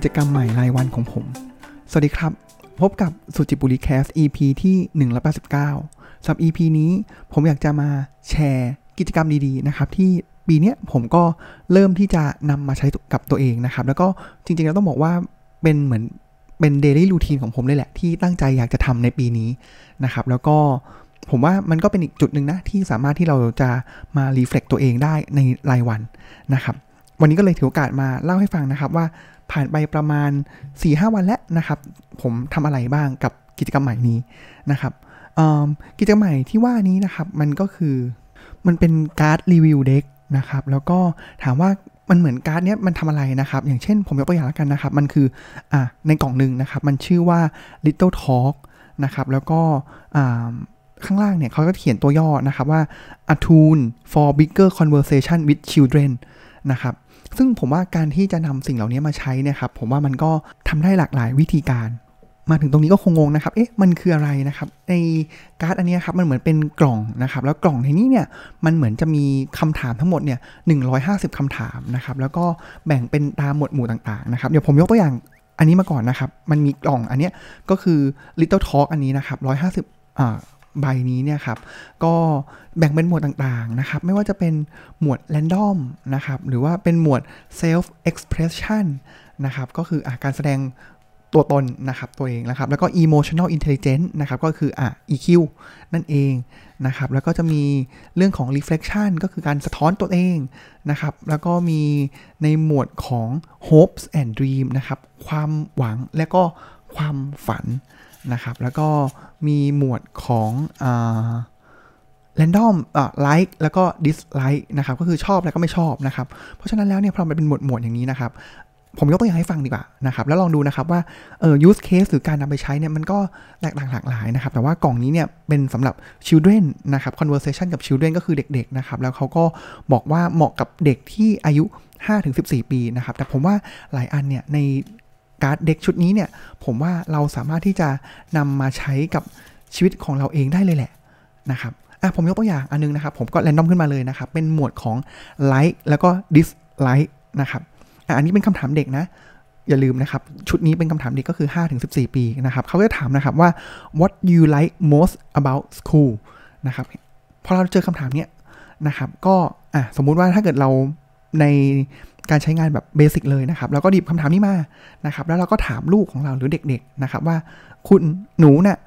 กิจกรรมใหม่รายวันของผม สวัสดีครับ พบกับสุจิบุรี cast EP ที่ 189สำหรับ EP นี้ผมอยากจะมาแชร์กิจกรรมดีๆนะครับ ที่ปีนี้ผมก็เริ่มที่จะนำมาใช้กับตัวเองนะครับ แล้วก็จริงๆแล้วต้องบอกว่าเป็นเหมือนเป็น daily routine ของผมเลยแหละ ที่ตั้งใจอยากจะทำในปีนี้นะครับ แล้วก็ผมว่ามันก็เป็นอีกจุดหนึ่งนะ ที่สามารถที่เราจะมา reflect ตัวเองได้ในรายวันนะครับ วันนี้ก็เลยถือโอกาสมาเล่าให้ฟังนะครับว่า ผ่านไปประมาณ 4-5 วันแล้วนะครับ ผมทำอะไรบ้างกับกิจกรรมใหม่นี้นะครับกิจกรรมใหม่ที่ว่านี้นะครับ มันก็คือมันเป็นการ์ด review deck นะครับ แล้วก็ถามว่ามันเหมือนการ์ดเนี้ยมันทำอะไรนะครับ อย่างเช่นผมยกตัวอย่างแล้วกันนะครับ มันคืออ่าในกล่องหนึ่งนะครับ มันชื่อว่า Little Talk นะครับ แล้วก็ข้างล่างเนี่ยเขาก็เขียนตัวย่อนะครับว่า a tune for bigger conversation with children นะครับ ซึ่งผมว่าการที่จะนำสิ่งเหล่านี้มาใช้นี่ยครับ ผมว่ามันก็ทำได้หลากหลายวิธีการ มาถึงตรงนี้ก็คงงงนะครับ เอ๊ะ มันคืออะไรนะครับ ในการ์ดอันนี้ครับ มันเหมือนเป็นกล่องนะครับ แล้วกล่องในนี้เนี่ย มันเหมือนจะมีคำถามทั้งหมดเนี่ย150คำถามนะครับ แล้วก็แบ่งเป็นตามหมวดหมู่ต่างๆนะครับ เดี๋ยวผมยกตัวอย่างอันนี้มาก่อนนะครับ มันมีกล่องอันนี้ก็คือ Little Talk อันนี้นะครับ150อ่า ใบนี้เนี่ยครับ ก็แบ่งเป็นหมวดต่างๆนะครับ ไม่ว่าจะเป็นหมวด random นะครับ หรือว่าเป็นหมวด self expression นะครับ ก็คืออการแสดงตัวตนนะครับตัวเองนะครับ แล้วก็ emotional intelligence นะครับ ก็คืออะ EQ นั่นเองนะครับ แล้วก็จะมีเรื่องของ reflection ก็คือการสะท้อนตัวเองนะครับ แล้วก็มีในหมวดของ hopes and dream นะครับ ความหวังและก็ความฝัน นะครับ แล้วก็มีหมวดของอ่า random อ่า like แล้วก็ dislike นะครับ ก็คือชอบแล้วก็ไม่ชอบนะครับ เพราะฉะนั้นแล้วเนี่ยพอมันเป็นหมวดหมวดอย่างนี้นะครับผมยกตัวอย่างให้ฟังดีกว่านะครับ แล้วลองดูนะครับว่าเออ use case หรือการนำไปใช้เนี่ยมันก็แตกต่างหลากหลายนะครับ แต่ว่ากล่องนี้เนี่ยเป็นสำหรับ children นะครับ conversation กับ children ก็คือเด็กๆนะครับ แล้วเขาก็บอกว่าเหมาะกับเด็กที่อายุ5-14 ปีนะครับ แต่ผมว่าหลายอันเนี่ยใน การ์ดเด็กชุดนี้เนี่ย ผมว่าเราสามารถที่จะนำมาใช้กับชีวิตของเราเองได้เลยแหละนะครับอะผมยกตัวอย่างอันนึงนะครับ ผมก็แรนดอมขึ้นมาเลยนะครับ เป็นหมวดของ like แล้วก็ dislike นะครับอะอันนี้เป็นคำถามเด็กนะ อย่าลืมนะครับ ชุดนี้เป็นคำถามเด็กก็คือ 5-14 ปีนะครับเขาจะถามนะครับว่า what you like most about school นะครับพอเราเจอคำถามเนี้ยนะครับ ก็อะสมมุติว่าถ้าเกิดเรา ในการใช้งานแบบเบสิกเลยนะครับ แล้วก็ดิบคำถามนี้มานะครับ แล้วเราก็ถามลูกของเราหรือเด็กๆนะครับว่าคุณหนูนะ่ะ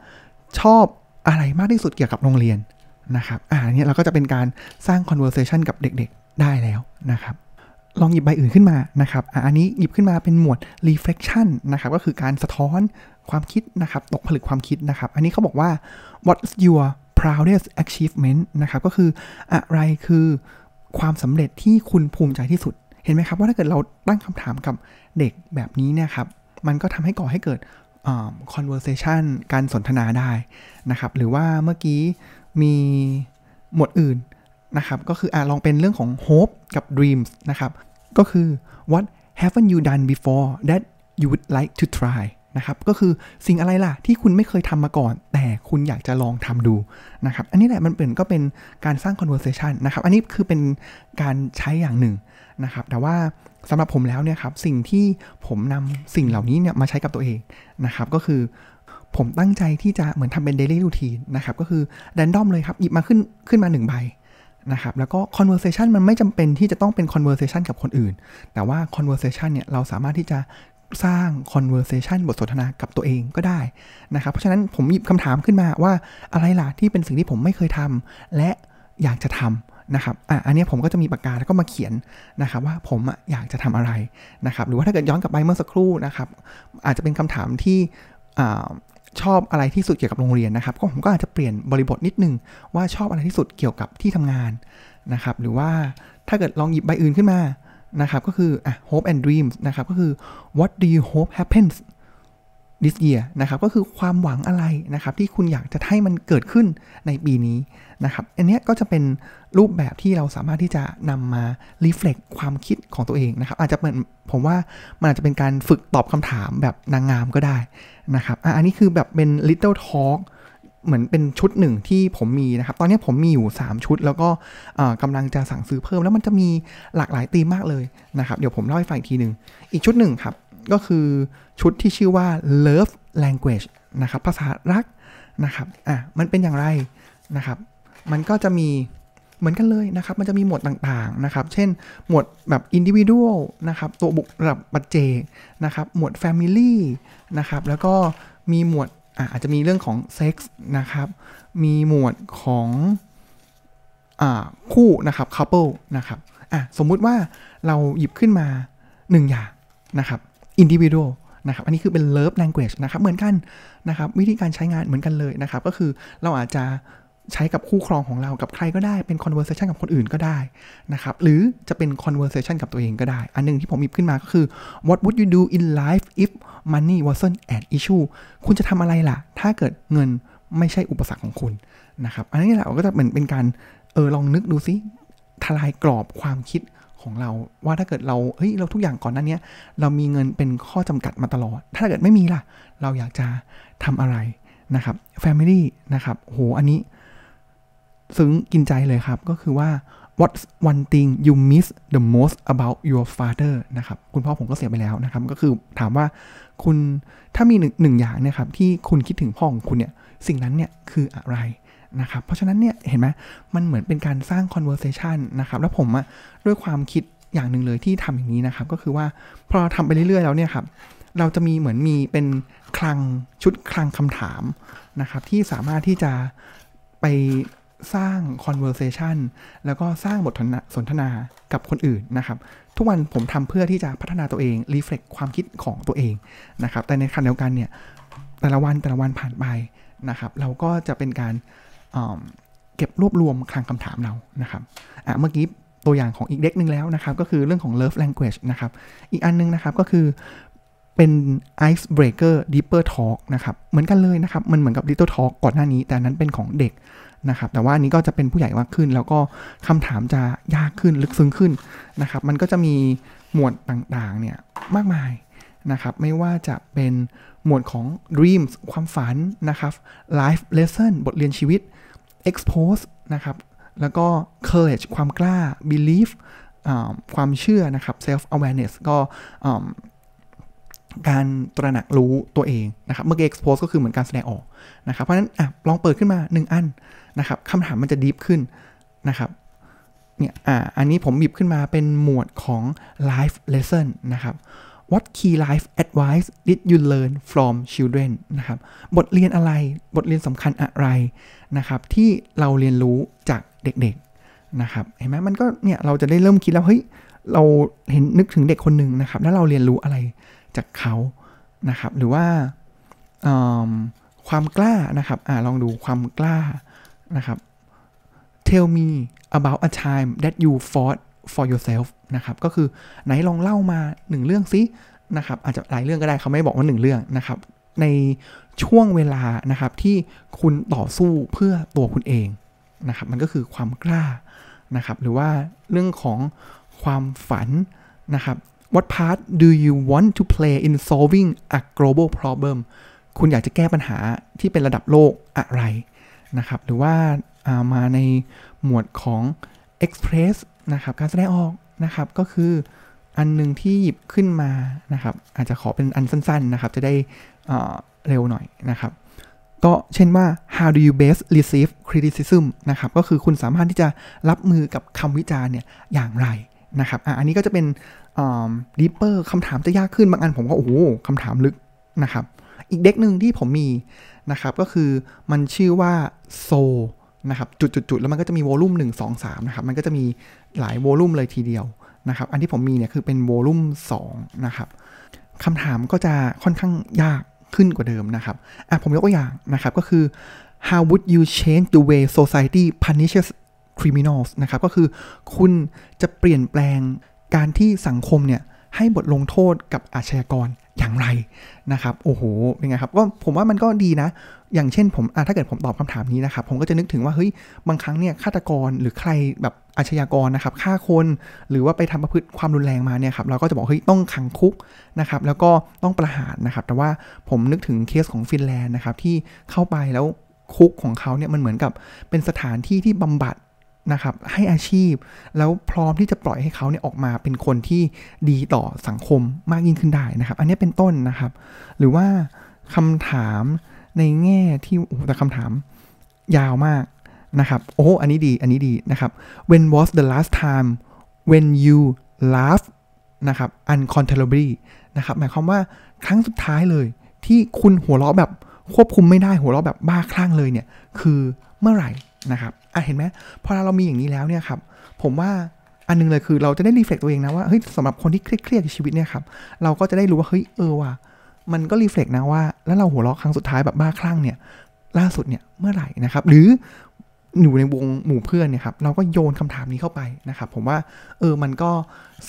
ชอบอะไรมากที่สุดเกี่ยวกับโรงเรียนนะครับอ่าเนี่ยเราก็จะเป็นการสร้าง conversation กับเด็กๆ ได้แล้วนะครับลองหยิบใบอื่นขึ้นมานะครับอ่าอันนี้หยิบขึ้นมาเป็นหมวด reflection นะครับก็คือการสะท้อนความคิดนะครับตกผลึกความคิดนะครับ อันนี้เขาบอกว่า what's your proudest achievement นะครับก็คืออะไรคือ ความสำเร็จที่คุณภูมิใจที่สุด เห็นไหมครับว่าถ้าเกิดเราตั้งคำถามกับเด็กแบบนี้เนี่ยครับ มันก็ทำให้ก่อให้เกิด conversation การสนทนาได้นะครับ หรือว่าเมื่อกี้มีหมวดอื่นนะครับ ก็คืออ่าลองเป็นเรื่องของ hope กับ dreams นะครับ ก็คือ what haven't you done before that you would like to try นะครับก็คือสิ่งอะไรล่ะที่คุณไม่เคยทำมาก่อน แต่คุณอยากจะลองทำดูนะครับอันนี้แหละมันเป็นก็เป็นการสร้าง conversation นะครับอันนี้คือเป็นการใช้อย่างหนึ่งนะครับแต่ว่าสำหรับผมแล้วเนี่ยครับสิ่งที่ผมนำสิ่งเหล่านี้เนี่ยมาใช้กับตัวเองนะครับก็คือผมตั้งใจที่จะเหมือนทำเป็น daily routine นะครับก็คือ random เลยครับหยิบมาขึ้นขึ้นมาหนึ่งใบนะครับแล้วก็ conversation มันไม่จำเป็นที่จะต้องเป็น conversation กับคนอื่น แต่ว่า conversation เนี่ยเราสามารถที่จะ สร้าง conversation บทสนทนากับตัวเองก็ได้นะครับ เพราะฉะนั้นผมหยิบคำถามขึ้นมาว่าอะไรล่ะที่เป็นสิ่งที่ผมไม่เคยทำและอยากจะทำนะครับอะอันนี้ผมก็จะมีปากกาแล้วก็มาเขียนนะครับว่าผมอยากจะทำอะไรนะครับ หรือว่าถ้าเกิดย้อนกลับไปเมื่อสักครู่นะครับ อาจจะเป็นคำถามที่ชอบอะไรที่สุดเกี่ยวกับโรงเรียนนะครับ ก็ผมก็อาจจะเปลี่ยนบริบทนิดนึงว่าชอบอะไรที่สุดเกี่ยวกับที่ทำงานนะครับ หรือว่าถ้าเกิดลองหยิบใบอื่นขึ้นมา นะครับก็คืออะ hope and dreams นะครับก็คือ what do you hope happens this year นะครับก็คือความหวังอะไรนะครับที่คุณอยากจะให้มันเกิดขึ้นในปีนี้นะครับอันนี้ก็จะเป็นรูปแบบที่เราสามารถที่จะนำมา reflect ความคิดของตัวเองนะครับอาจจะเป็นผมว่ามันอาจจะเป็นการฝึกตอบคำถามแบบนางงามก็ได้นะครับอันนี้คือแบบเป็น little talk เหมือนเป็นชุดหนึ่งที่ผมมีนะครับ ตอนนี้ผมมีอยู่ 3 ชุด แล้วก็กำลังจะสั่งซื้อเพิ่ม แล้วมันจะมีหลากหลายธีมมากเลยนะครับ เดี๋ยวผมเล่าให้ฟังอีกทีหนึ่งอีกชุดหนึ่งครับ ก็คือชุดที่ชื่อว่า love language นะครับ ภาษารักนะครับ อะ มันเป็นอย่างไรนะครับ มันก็จะมีเหมือนกันเลยนะครับ มันจะมีหมวดต่างๆนะครับ เช่น หมวดแบบ individual นะครับ ตัวบุคระดับปัจเจกนะครับ หมวด family นะครับ แล้วก็มีหมวด อาจจะมีเรื่องของ sex นะครับ มีหมวดของอคู่นะครับ couple นะครับอะสมมุติว่าเราหยิบขึ้นมา 1 อย่างนะครับ individual นะครับอันนี้คือเป็น love language นะครับ เหมือนกันนะครับ วิธีการใช้งานเหมือนกันเลยนะครับ ก็คือเราอาจจะใช้กับคู่ครองของเรากับใครก็ได้เป็น conversation กับคนอื่นก็ได้นะครับ หรือจะเป็น conversation กับตัวเองก็ได้ อันหนึงที่ผมหยิบขึ้นมาก็คือ what would you do in life if money wasn't an issue คุณจะทำอะไรล่ะ ถ้าเกิดเงินไม่ใช่อุปสรรคของคุณนะครับอันนี้แหละก็จะเหมือนเป็นการเออลองนึกดูซิทลายกรอบความคิดของเรา ว่าถ้าเกิดเราเฮ้ยเราทุกอย่างก่อนหนั้นเนี้ยเรามีเงินเป็นข้อจำกัดมาตลอด ถ้าเกิดไม่มีล่ะ เราอยากจะทำอะไรนะครับ Family นะครับโหอันนี้ ซึ้งกินใจเลยครับก็คือว่า what's one thing you miss the most about your father นะครับ คุณพ่อผมก็เสียไปแล้วนะครับ ก็คือถามว่าคุณถ้ามีหนึ่งหนึ่งอย่างเนี่ยครับ ที่คุณคิดถึงพ่อของคุณเนี่ย สิ่งนั้นเนี่ยคืออะไรนะครับ เพราะฉะนั้นเนี่ยเห็นไหมมันเหมือนเป็นการสร้าง conversation นะครับ แล้วผมอะด้วยความคิดอย่างหนึ่งเลยที่ทำอย่างนี้นะครับ ก็คือว่าพอเราทำไปเรื่อยๆแล้วเนี่ยครับ เราจะมีเหมือนมีเป็นคลังชุดคลังคำถามนะครับ ที่สามารถที่จะไป สร้าง conversation แล้วก็สร้างบทสนทนากับคนอื่นนะครับ ทุกวันผมทำเพื่อที่จะพัฒนาตัวเอง reflect ความคิดของตัวเองนะครับ แต่ในขณะเดียวกันเนี่ย แต่ละวันแต่ละวันผ่านไปนะครับ เราก็จะเป็นการเก็บรวบรวมคลังคำถามเรานะครับอะเมื่อกี้ตัวอย่างของอีกเด็กหนึ่งแล้วนะครับ ก็คือเรื่องของ love language นะครับ อีกอันนึงนะครับก็คือ เป็น ice breaker deeper talk นะครับเหมือนกันเลยนะครับ มันเหมือนกับ little talk ก่อนหน้านี้ แต่นั้นเป็นของเด็กนะครับแต่ว่าอันนี้ก็จะเป็นผู้ใหญ่มากขึ้น แล้วก็คำถามจะยากขึ้นลึกซึ้งขึ้นนะครับ มันก็จะมีหมวดต่างๆเนี่ยมากมายนะครับไม่ว่าจะเป็นหมวดของ dreams ความฝันนะครับ life lesson บทเรียนชีวิต expose นะครับแล้วก็ courage ความกล้า belief ความเชื่อนะครับ self awareness ก็ การตระหนักรู้ตัวเองนะครับเมื่อกี้ expose ก็คือเหมือนการแสดงออกนะครับเพราะฉะนั้นอะลองเปิดขึ้นมา 1 อันนะครับคำถามมันจะดีฟขึ้นนะครับเนี่ยอ่าอันนี้ผมบิบขึ้นมาเป็นหมวดของ life lesson นะครับ what key life advice did you learn from children นะครับบทเรียนอะไรบทเรียนสำคัญอะไรนะครับที่เราเรียนรู้จากเด็กๆนะครับเห็นไหมมันก็เนี่ยเราจะได้เริ่มคิดแล้วเฮ้ย เราเห็นนึกถึงเด็กคนหนึ่งนะครับ แล้วเราเรียนรู้อะไรจากเขานะครับ หรือว่าความกล้านะครับอ่าลองดูความกล้านะครับ tell me about a time that you fought for yourself นะครับ ก็คือไหนลองเล่ามาหนึ่งเรื่องซินะครับ อาจจะหลายเรื่องก็ได้เขาไม่บอกว่าหนึ่งเรื่องนะครับ ในช่วงเวลานะครับที่คุณต่อสู้เพื่อตัวคุณเองนะครับ มันก็คือความกล้านะครับ หรือว่าเรื่องของ ความฝันนะครับ What part do you want to play in solving a global problem คุณอยากจะแก้ปัญหาที่เป็นระดับโลกอะไรนะครับ หรือว่าามาในหมวดของ Express นะครับการแสดงออกนะครับก็คืออันหนึ่งที่หยิบขึ้นมานะครับ อาจจะขอเป็นอันสั้นๆนะครับ จะได้เร็วหน่อยนะครับ ก็เช่นว่า how do you best receive criticism นะครับ ก็คือคุณสามารถที่จะรับมือกับคำวิจารณ์เนี่ยอย่างไร นะครับออันนี้ก็จะเป็นดีเปอร์คำถามจะยากขึ้นบางอันผมก็โอ้โหคำถามลึกนะครับ อีกเด็กหนึ่งที่ผมมีนะครับก็คือมันชื่อว่าโซนะครับจุดๆแล้วมันก็จะมีโวลูม1 2 3นะครับมันก็จะมีหลายโวลูมเลยทีเดียวนะครับอันที่ผมมีเนี่ยคือเป็นโวลูม2นะครับคำถามก็จะค่อนข้างยากขึ้นกว่าเดิมนะครับอะผมยกตัวอย่างนะครับก็คือ how would you change the way society punishes criminals นะครับ ก็คือคุณจะเปลี่ยนแปลงการที่สังคมเนี่ยให้บทลงโทษกับอาชญากรอย่างไรนะครับ โอ้โห เป็นไงครับ ก็ผมว่ามันก็ดีนะ อย่างเช่นผมถ้าเกิดผมตอบคำถามนี้นะครับ ผมก็จะนึกถึงว่า เฮ้ย บางครั้งเนี่ยฆาตกรหรือใครแบบอาชญากรนะครับ ฆ่าคน หรือว่าไปทำประพฤติความรุนแรงมาเนี่ยครับ เราก็จะบอก เฮ้ย ต้องขังคุกนะครับ แล้วก็ต้องประหารนะครับ แต่ว่าผมนึกถึงเคสของฟินแลนด์นะครับ ที่เข้าไปแล้วคุกของเขาเนี่ยมันเหมือนกับเป็นสถานที่ที่บำบัด นะครับให้อาชีพ แล้วพร้อมที่จะปล่อยให้เขาเนี่ยออกมาเป็นคนที่ดีต่อสังคมมากยิ่งขึ้นได้นะครับ อันนี้เป็นต้นนะครับ หรือว่าคำถามในแง่ที่โอ้แต่คำถามยาวมากนะครับ โอ้อันนี้ดีอันนี้ดีนะครับ when was the last time when you laugh นะครับ uncontrollably นะครับ หมายความว่าครั้งสุดท้ายเลย ที่คุณหัวเราะแบบควบคุมไม่ได้หัวเราะแบบบ้าคลั่งเลยเนี่ย คือเมื่อไหร่นะครับ อะเห็นไหมพอเรามีอย่างนี้แล้วเนี่ยครับผมว่าอันนึงเลยคือเราจะได้รีเฟล็กตัวเองนะว่าเฮ้ยสำหรับคนที่เครียดในชีวิตเนี่ยครับเราก็จะได้รู้ว่าเฮ้ยเออว่ะมันก็รีเฟล็กนะว่าแล้วเราหัวเราะครั้งสุดท้ายแบบบ้าคลั่งเนี่ยล่าสุดเนี่ยเมื่อไหร่นะครับหรืออยู่ในวงหมู่เพื่อนเนี่ยครับเราก็โยนคำถามนี้เข้าไปนะครับผมว่าเออมันก็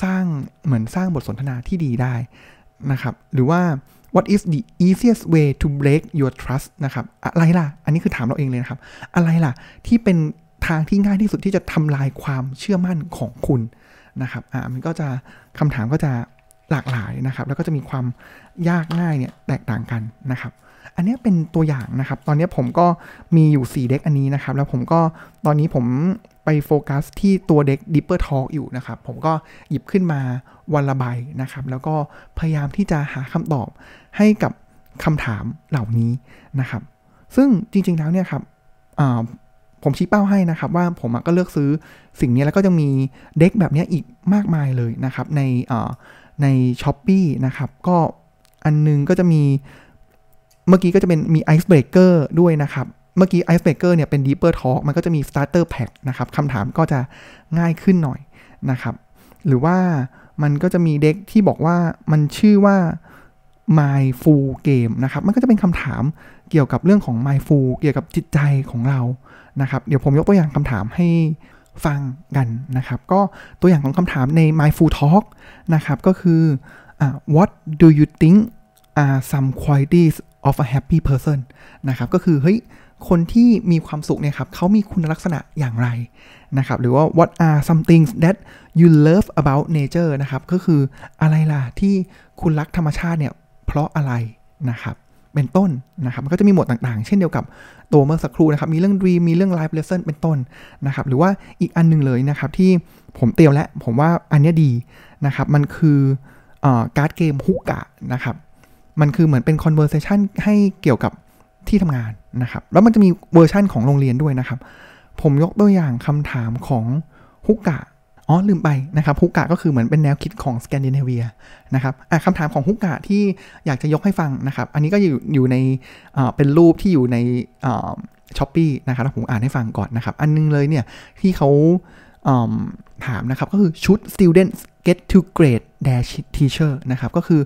สร้างเหมือนสร้างบทสนทนาที่ดีได้นะครับหรือว่า what is the easiest way to break your trust นะครับ อะไรล่ะ อันนี้คือถามเราเองเลยนะครับ อะไรล่ะ ที่เป็นทางที่ง่ายที่สุดที่จะทำลายความเชื่อมั่นของคุณนะครับ อ่า มันก็จะคำถามก็จะหลากหลายนะครับ แล้วก็จะมีความยากง่ายเนี่ยแตกต่างกันนะครับ อันนี้เป็นตัวอย่างนะครับ ตอนนี้ผมก็มีอยู่ 4 เด็กอันนี้นะครับ แล้วผมก็ตอนนี้ผม ไปโฟกัสที่ตัวเด็ก Deeper Talk อยู่นะครับ ผมก็หยิบขึ้นมาวันละใบนะครับ แล้วก็พยายามที่จะหาคำตอบให้กับคำถามเหล่านี้นะครับ ซึ่งจริงๆแล้วเนี่ยครับผมชี้เป้าให้นะครับ ว่าผมก็เลือกซื้อสิ่งนี้แล้วก็ยังมีเด็กแบบนี้อีกมากมายเลยนะครับในใน s h อ p e e นะครับ ก็อันนึงก็จะมีเมื่อกี้ก็จะเป็นมี Ice Breaker ด้วยนะครับ เมื่อกี้ Ice Breaker เนี่ยเป็น Deeper Talk มันก็จะมี Starter Pack นะครับคำถามก็จะง่ายขึ้นหน่อยนะครับ หรือว่ามันก็จะมีเด็กที่บอกว่ามันชื่อว่า My Full Game นะครับ มันก็จะเป็นคำถามเกี่ยวกับเรื่องของ My Full เกี่ยวกับจิตใจของเรานะครับ เดี๋ยวผมยกตัวอย่างคำถามให้ฟังกันนะครับ ก็ตัวอย่างของคำถามใน My Full Talk นะครับ ก็คือ uh, What do you think are some qualities of a happy person นะครับ ก็คือเฮ้ยคนที่มีความสุขเนี่ยครับเขามีคุณลักษณะอย่างไรนะครับ หรือว่า what are some things that you love about nature นะครับ ก็คืออะไรล่ะที่คุณรักธรรมชาติเนี่ย เพราะอะไรนะครับเป็นต้นนะครับ มันก็จะมีหมวดต่างๆ เช่นเดียวกับตัวเมื่อสักครู่นะครับ มีเรื่อง dream มีเรื่อง life lesson เป็นต้นนะครับ หรือว่าอีกอันนึงเลยนะครับ ที่ผมเตียวและผมว่าอันนี้ดีนะครับ มันคือการ์ดเกมฮุกกะนะครับ มันคือเหมือนเป็น conversation ให้เกี่ยวกับที่ทำงานนะครับ แล้วมันจะมีเวอร์ชั่นของโรงเรียนด้วยนะครับ ผมยกตัวอย่างคำถามของ Hygge อ๋อลืมไปนะครับ Hygge ก็คือเหมือนเป็นแนวคิดของสแกนดิเนเวียนะครับคำถามของ Hygge ที่อยากจะยกให้ฟังนะครับ อันนี้ก็อยู่อยู่ในเป็นรูปที่อยู่ใน Shopee นะครับผมอ่านให้ฟังก่อนนะครับ อันนึงเลยเนี่ยที่เขาถามนะครับก็คือ should students get to grade their teacher นะครับก็คือ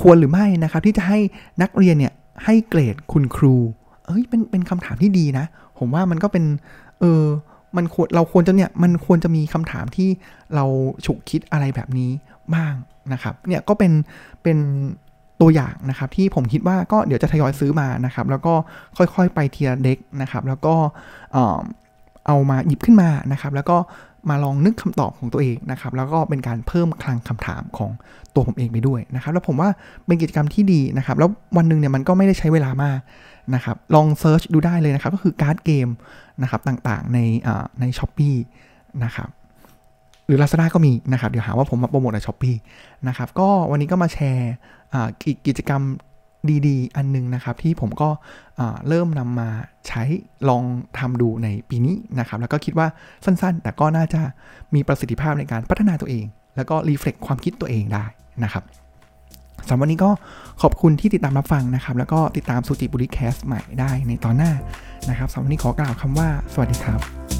ควรหรือไม่นะครับที่จะให้นักเรียนเนี่ยให้เกรดคุณครู เอ้ยเป็นเป็นคำถามที่ดีนะ ผมว่ามันก็เป็นเออมันควรเราควรจะเนี่ยมันควรจะมีคำถามที่เราฉุกคิดอะไรแบบนี้บ้างนะครับเนี่ยก็เป็นเป็นตัวอย่างนะครับที่ผมคิดว่าก็เดี๋ยวจะทยอยซื้อมานะครับ แล้วก็ค่อยๆไปเทียเด็กนะครับ แล้วก็เอามาหยิบขึ้นมานะครับ แล้วก็ มาลองนึกคำตอบของตัวเองนะครับ แล้วก็เป็นการเพิ่มคลังคำถามของตัวผมเองไปด้วยนะครับ แล้วผมว่าเป็นกิจกรรมที่ดีนะครับ แล้ววันหนึ่งเนี่ยมันก็ไม่ได้ใช้เวลามากนะครับ ลอง search ดูได้เลยนะครับ ก็คือการ์ดเกมนะครับต่างๆในใน Shopee นะครับหรือ Lazada ก็มีนะครับ เดี๋ยวหาว่าผมมาโปรโมทใน Shopee นะครับ ก็วันนี้ก็มาแชร์กิจกรรม ดีๆ อันนึงนะครับที่ผมก็เริ่มนำมาใช้ลองทำดูในปีนี้นะครับ แล้วก็คิดว่าสั้นๆ แต่ก็น่าจะมีประสิทธิภาพในการพัฒนาตัวเอง แล้วก็รีเฟล็กความคิดตัวเองได้นะครับสำหรับวันนี้ก็ขอบคุณที่ติดตามรับฟังนะครับ แล้วก็ติดตามสุจิบุริแคสใหม่ได้ในตอนหน้านะครับสำหรับวันนี้ขอกล่าวคำว่า สวัสดีครับ